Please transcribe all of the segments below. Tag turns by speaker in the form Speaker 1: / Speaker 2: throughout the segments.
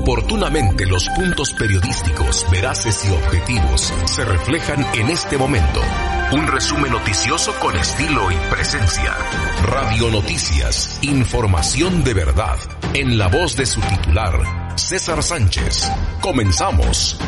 Speaker 1: Oportunamente los puntos periodísticos, veraces y objetivos se reflejan en este momento. Un resumen noticioso con estilo y presencia. Radio Noticias, información de verdad, en la voz de su titular, César Sánchez. Comenzamos.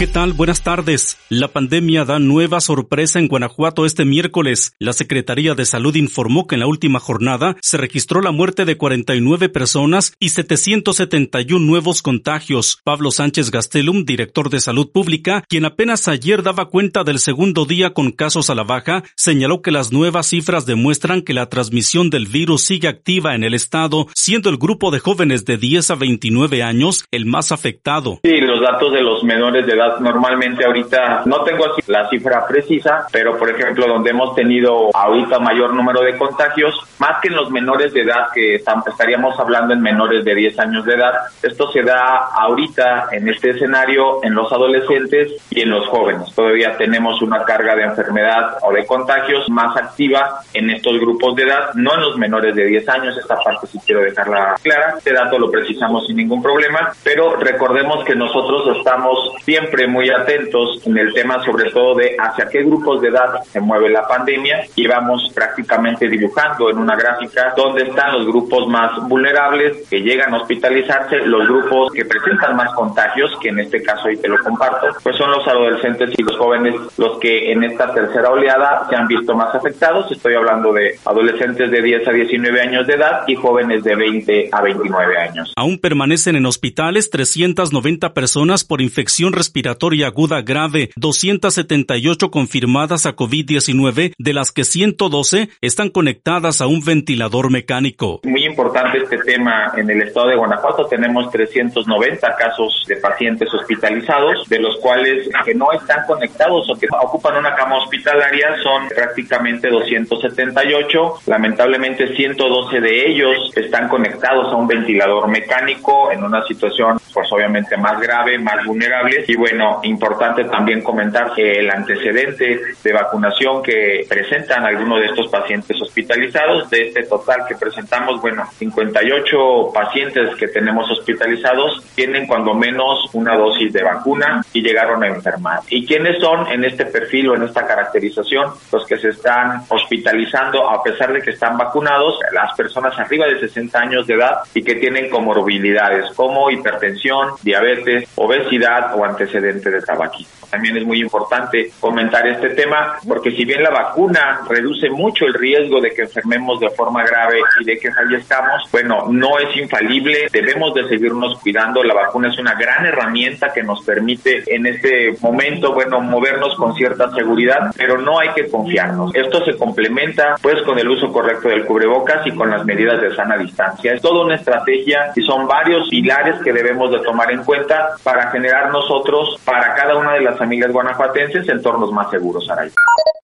Speaker 2: ¿Qué tal? Buenas tardes. La pandemia da nueva sorpresa en Guanajuato este miércoles. La Secretaría de Salud informó que en la última jornada se registró la muerte de 49 personas y 771 nuevos contagios. Pablo Sánchez Gastelum, director de Salud Pública, quien apenas ayer daba cuenta del segundo día con casos a la baja, señaló que las nuevas cifras demuestran que la transmisión del virus sigue activa en el estado, siendo el grupo de jóvenes de 10 a 29 años el más afectado.
Speaker 3: Datos de los menores de edad normalmente ahorita no tengo la cifra precisa, pero por ejemplo donde hemos tenido ahorita mayor número de contagios, más que en los menores de edad que estaríamos hablando en menores de 10 años de edad, esto se da ahorita en este escenario en los adolescentes y en los jóvenes. Todavía tenemos una carga de enfermedad o de contagios más activa en estos grupos de edad, no en los menores de 10 años, esta parte sí quiero dejarla clara, este dato lo precisamos sin ningún problema, pero recordemos que nosotros estamos siempre muy atentos en el tema sobre todo de hacia qué grupos de edad se mueve la pandemia y vamos prácticamente dibujando en una gráfica dónde están los grupos más vulnerables que llegan a hospitalizarse, los grupos que presentan más contagios, que en este caso ahí te lo comparto, pues son los adolescentes y los jóvenes los que en esta tercera oleada se han visto más afectados. Estoy hablando de adolescentes de 10 a 19 años de edad y jóvenes de 20 a 29 años.
Speaker 2: Aún permanecen en hospitales 390 personas por infección respiratoria aguda grave, 278 confirmadas a COVID-19, de las que 112 están conectadas a un ventilador mecánico.
Speaker 3: Muy importante este tema en el estado de Guanajuato. Tenemos 390 casos de pacientes hospitalizados, de los cuales que no están conectados o que ocupan una cama hospitalaria son prácticamente 278. Lamentablemente 112 de ellos están conectados a un ventilador mecánico en una situación pues obviamente más grave, más vulnerable y bueno, importante también comentar que el antecedente de vacunación que presentan algunos de estos pacientes hospitalizados, de este total que presentamos, bueno, 58 pacientes que tenemos hospitalizados tienen cuando menos una dosis de vacuna y llegaron a enfermar. ¿Y quiénes son en este perfil o en esta caracterización? Los que se están hospitalizando a pesar de que están vacunados, las personas arriba de 60 años de edad y que tienen comorbilidades como hipertensión, diabetes, obesidad o antecedentes de tabaquismo. También es muy importante comentar este tema porque si bien la vacuna reduce mucho el riesgo de que enfermemos de forma grave y de que fallezcamos, bueno, no es infalible, debemos de seguirnos cuidando. La vacuna es una gran herramienta que nos permite en este momento, bueno, movernos con cierta seguridad, pero no hay que confiarnos. Esto se complementa pues con el uso correcto del cubrebocas y con las medidas de sana distancia. Es toda una estrategia y son varios pilares que debemos de tomar en cuenta para generar nosotros para cada una de las familias guanajuatenses entornos más seguros, Aray.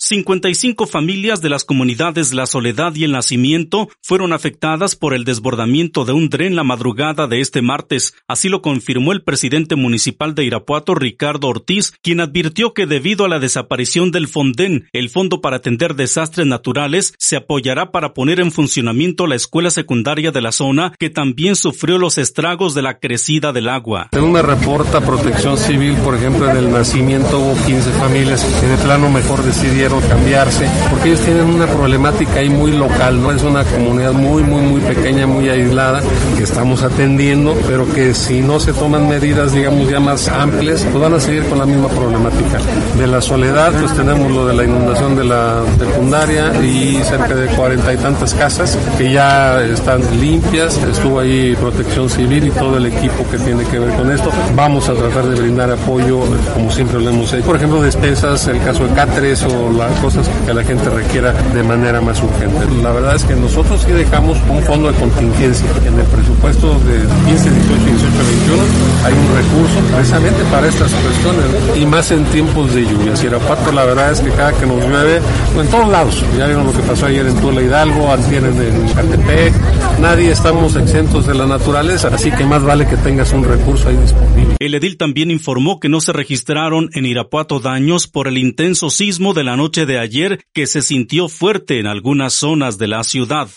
Speaker 2: 55 familias de las comunidades La Soledad y El Nacimiento fueron afectadas por el desbordamiento de un dren la madrugada de este martes. Así lo confirmó el presidente municipal de Irapuato, Ricardo Ortiz, quien advirtió que debido a la desaparición del Fonden, el Fondo para Atender Desastres Naturales, se apoyará para poner en funcionamiento la escuela secundaria de la zona, que también sufrió los estragos de la crecida del agua.
Speaker 4: En una reporta Protección Civil, por ejemplo, en el Nacimiento hubo 15 familias que de plano mejor decidieron cambiarse, porque ellos tienen una problemática ahí muy local, ¿no? Es una comunidad muy, muy, muy pequeña, muy aislada, que estamos atendiendo, pero que si no se toman medidas, digamos, ya más amplias, pues van a seguir con la misma problemática. De la soledad, pues tenemos lo de la inundación de la secundaria y cerca de cuarenta y tantas casas que ya están limpias, estuvo ahí protección civil y todo el equipo que tiene que ver con esto. Vamos a tratar de brindar apoyo como siempre lo hemos hecho. Por ejemplo, despensas, el caso de Catres o la cosas que la gente requiera de manera más urgente. La verdad es que nosotros sí dejamos un fondo de contingencia en el presupuesto de 15, 18, 18, 21. Hay un recurso precisamente para estas cuestiones y más en tiempos de lluvias. Irapuato la verdad es que cada que nos llueve, en todos lados, ya vieron lo que pasó ayer en Tula Hidalgo, antier en Catepec, nadie estamos exentos de la naturaleza, así que más vale que tengas un recurso ahí disponible.
Speaker 2: El edil también informó que no se registraron en Irapuato daños por el intenso sismo de la noche de ayer que se sintió fuerte en algunas zonas de la ciudad.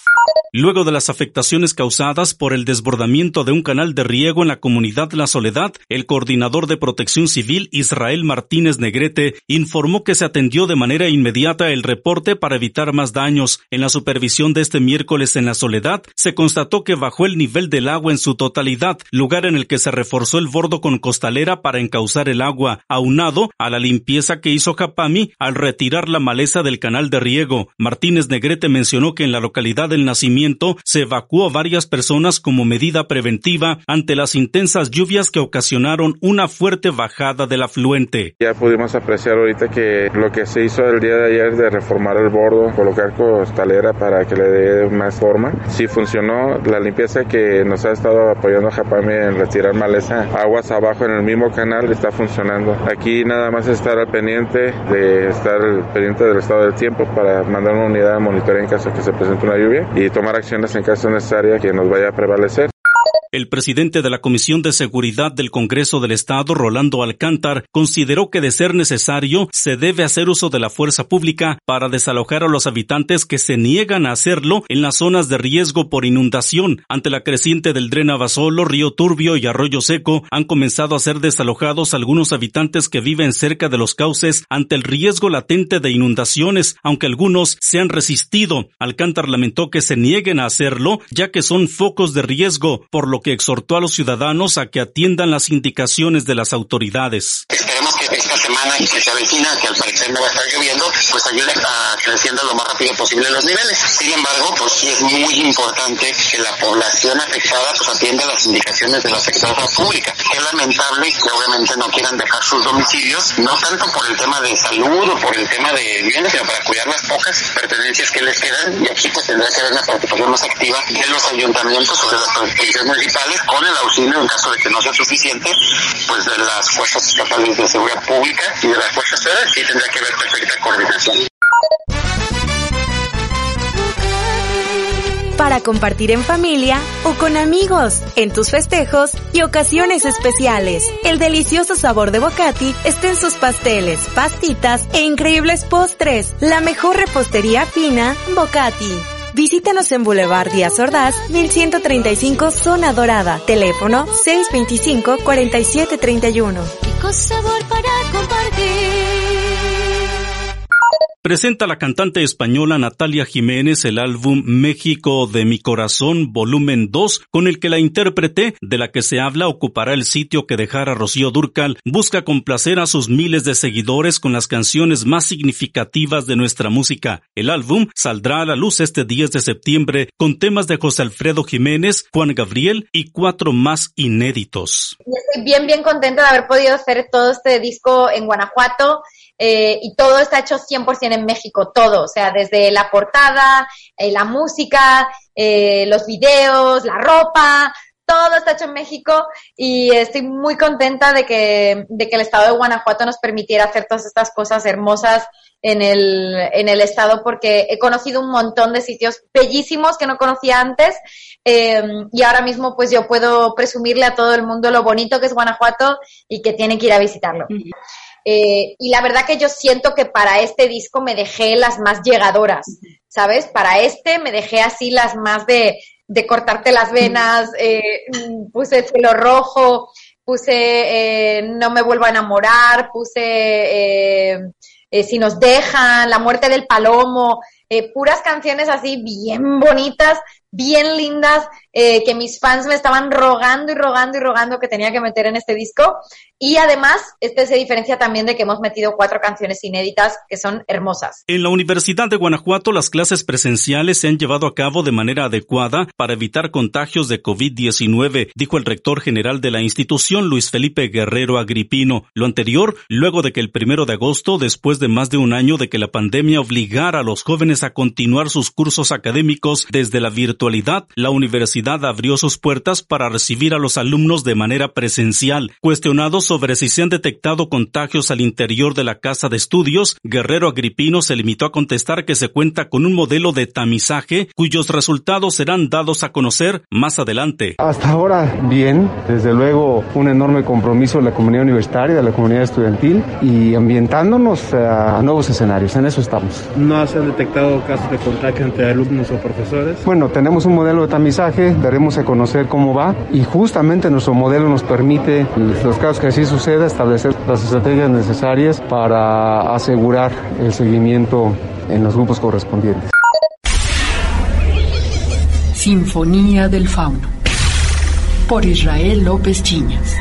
Speaker 2: Luego de las afectaciones causadas por el desbordamiento de un canal de riego en la comunidad La Soledad, el coordinador de protección civil Israel Martínez Negrete informó que se atendió de manera inmediata el reporte para evitar más daños. En la supervisión de este miércoles en La Soledad, se constató que bajó el nivel del agua en su totalidad, lugar en el que se reforzó el bordo con costalera para encauzar el agua, aunado a la limpieza que hizo Japami al retirar la maleza del canal de riego. Martínez Negrete mencionó que en la localidad del nacimiento se evacuó varias personas como medida preventiva ante las intensas lluvias que ocasionaron una fuerte bajada del afluente.
Speaker 5: Ya pudimos apreciar ahorita que lo que se hizo el día de ayer de reformar el bordo, colocar costalera para que le dé más forma, sí funcionó. La limpieza que nos ha estado apoyando Japame en retirar maleza aguas abajo en el mismo canal está funcionando. Aquí nada más estar al pendiente de estar pendiente del estado del tiempo para mandar una unidad de monitoreo en caso que se presente una lluvia y tomar acciones en caso necesaria que nos vaya a prevalecer.
Speaker 2: El presidente de la Comisión de Seguridad del Congreso del Estado, Rolando Alcántar, consideró que de ser necesario se debe hacer uso de la fuerza pública para desalojar a los habitantes que se niegan a hacerlo en las zonas de riesgo por inundación. Ante la creciente del Drena Basolo, Río Turbio y Arroyo Seco, han comenzado a ser desalojados algunos habitantes que viven cerca de los cauces ante el riesgo latente de inundaciones, aunque algunos se han resistido. Alcántar lamentó que se nieguen a hacerlo, ya que son focos de riesgo, por lo que exhortó a los ciudadanos a que atiendan las indicaciones de las autoridades.
Speaker 6: Esta semana que se avecina, que al parecer no va a estar lloviendo, pues ayude a creciendo lo más rápido posible los niveles. Sin embargo, pues sí es muy importante que la población afectada pues atienda las indicaciones de la Secretaría Pública. Es lamentable que obviamente no quieran dejar sus domicilios, no tanto por el tema de salud o por el tema de vivienda, sino para cuidar las pocas pertenencias que les quedan. Y aquí pues tendrá que haber una participación más activa de los ayuntamientos sobre las policías municipales con el auxilio en caso de que no sea suficiente, pues de las fuerzas estatales de seguridad pública y de las fuerzas federales sí tendrá que haber perfecta coordinación.
Speaker 7: para compartir en familia o con amigos, en tus festejos y ocasiones especiales. El delicioso sabor de Bocati está en sus pasteles, pastitas e increíbles postres. La mejor repostería fina, Bocati. Visítanos en Boulevard Díaz Ordaz, 1135 Zona Dorada. Teléfono 625-4731. Rico sabor para
Speaker 2: Presenta la cantante española Natalia Jiménez el álbum México de mi corazón volumen 2 con el que la intérprete de la que se habla ocupará el sitio que dejara Rocío Durcal busca complacer a sus miles de seguidores con las canciones más significativas de nuestra música. El álbum saldrá a la luz este 10 de septiembre con temas de José Alfredo Jiménez, Juan Gabriel y cuatro más inéditos.
Speaker 8: Estoy bien bien contenta de haber podido hacer todo este disco en Guanajuato eh, y todo está hecho 100% en México, todo, o sea, desde la portada, eh, la música, eh, los videos, la ropa, todo está hecho en México y estoy muy contenta de que, de que el estado de Guanajuato nos permitiera hacer todas estas cosas hermosas en el, en el estado porque he conocido un montón de sitios bellísimos que no conocía antes y ahora mismo pues yo puedo presumirle a todo el mundo lo bonito que es Guanajuato y que tiene que ir a visitarlo. Eh, y la verdad que yo siento que para este disco me dejé las más llegadoras, ¿sabes? Para este me dejé así las más de, de cortarte las venas, eh, puse cielo rojo, puse eh, no me vuelvo a enamorar, puse si nos dejan, la muerte del palomo, puras canciones así bien bonitas bien lindas eh, que mis fans me estaban rogando y rogando y rogando que tenía que meter en este disco. Y además, este se diferencia también de que hemos metido cuatro canciones inéditas que son hermosas.
Speaker 2: En la Universidad de Guanajuato, las clases presenciales se han llevado a cabo de manera adecuada para evitar contagios de COVID-19, dijo el rector general de la institución, Luis Felipe Guerrero Agripino. Lo anterior, luego de que el primero de agosto, después de más de un año de que la pandemia obligara a los jóvenes a continuar sus cursos académicos desde la virtualidad, la universidad abrió sus puertas para recibir a los alumnos de manera presencial. Cuestionados sobre si se han detectado contagios al interior de la casa de estudios, Guerrero Agripino se limitó a contestar que se cuenta con un modelo de tamizaje cuyos resultados serán dados a conocer más adelante.
Speaker 9: Hasta ahora, bien, desde luego un enorme compromiso de la comunidad universitaria, de la comunidad estudiantil y ambientándonos a nuevos escenarios, en eso estamos.
Speaker 10: ¿No se han detectado casos de contagio entre alumnos o profesores?
Speaker 9: Bueno, tenemos un modelo de tamizaje, daremos a conocer cómo va y justamente nuestro modelo nos permite los casos que así suceda, establecer las estrategias necesarias para asegurar el seguimiento en los grupos correspondientes.
Speaker 11: Sinfonía del Fauno por Israel López Chiñas.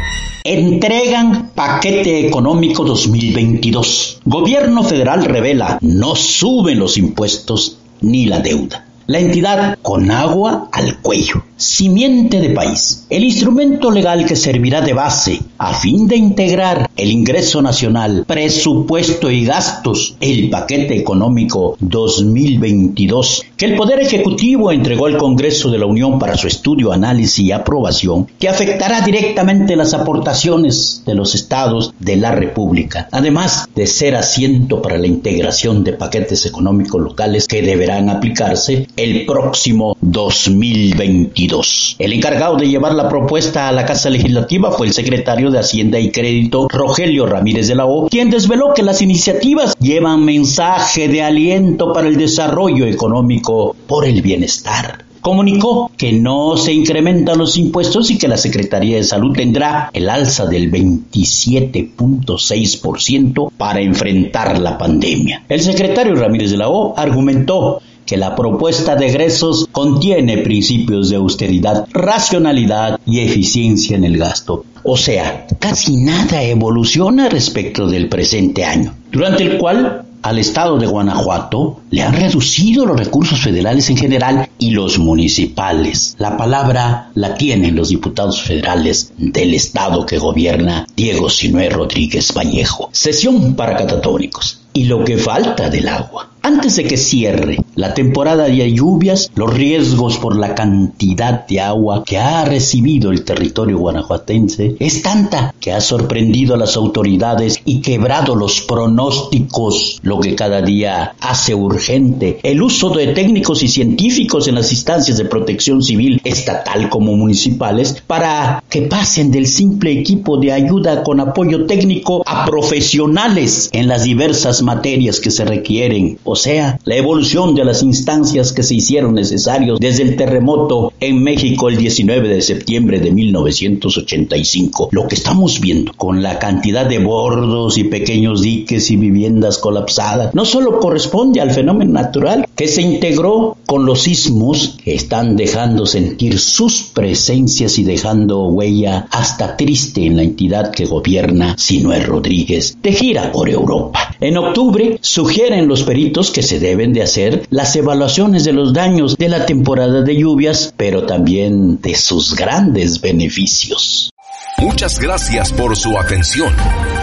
Speaker 12: Entregan paquete económico 2022. Gobierno federal revela, no suben los impuestos ni la deuda. La entidad con agua al cuello simiente de país, el instrumento legal que servirá de base a fin de integrar el ingreso nacional, presupuesto y gastos, el paquete económico 2022 que el Poder Ejecutivo entregó al Congreso de la Unión para su estudio, análisis y aprobación, que afectará directamente las aportaciones de los estados de la República, además de ser asiento para la integración de paquetes económicos locales que deberán aplicarse el próximo 2022. El encargado de llevar la propuesta a la Casa Legislativa fue el secretario de Hacienda y Crédito, Rogelio Ramírez de la O, quien desveló que las iniciativas llevan mensaje de aliento para el desarrollo económico por el bienestar comunicó que no se incrementan los impuestos y que la Secretaría de Salud tendrá el alza del 27.6% para enfrentar la pandemia. El secretario Ramírez de la O argumentó que la propuesta de egresos contiene principios de austeridad, racionalidad y eficiencia en el gasto. O sea, casi nada evoluciona respecto del presente año, durante el cual al estado de Guanajuato le han reducido los recursos federales en general y los municipales. La palabra la tienen los diputados federales del estado que gobierna Diego Sinué Rodríguez Vallejo. Sesión para catatónicos. Y lo que falta del agua. Antes de que cierre la temporada de lluvias, los riesgos por la cantidad de agua que ha recibido el territorio guanajuatense es tanta que ha sorprendido a las autoridades y quebrado los pronósticos, lo que cada día hace urgente el uso de técnicos y científicos en las instancias de protección civil estatal como municipales para que pasen del simple equipo de ayuda con apoyo técnico a profesionales en las diversas materias que se requieren o sea, la evolución de las instancias que se hicieron necesarios desde el terremoto en México el 19 de septiembre de 1985. Lo que estamos viendo con la cantidad de bordos y pequeños diques y viviendas colapsadas no solo corresponde al fenómeno natural que se integró con los sismos que están dejando sentir sus presencias y dejando huella hasta triste en la entidad que gobierna Sinué Rodríguez de gira por Europa. En octubre sugieren los peritos que se deben de hacer las evaluaciones de los daños de la temporada de lluvias, pero también de sus grandes beneficios.
Speaker 1: Muchas gracias por su atención.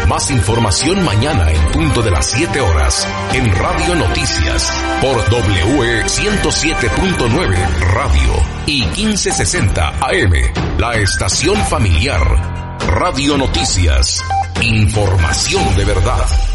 Speaker 1: Más información mañana en punto de las 7 horas en Radio Noticias por WE 107.9 Radio y 1560 AM, la estación familiar. Radio Noticias. Información de verdad.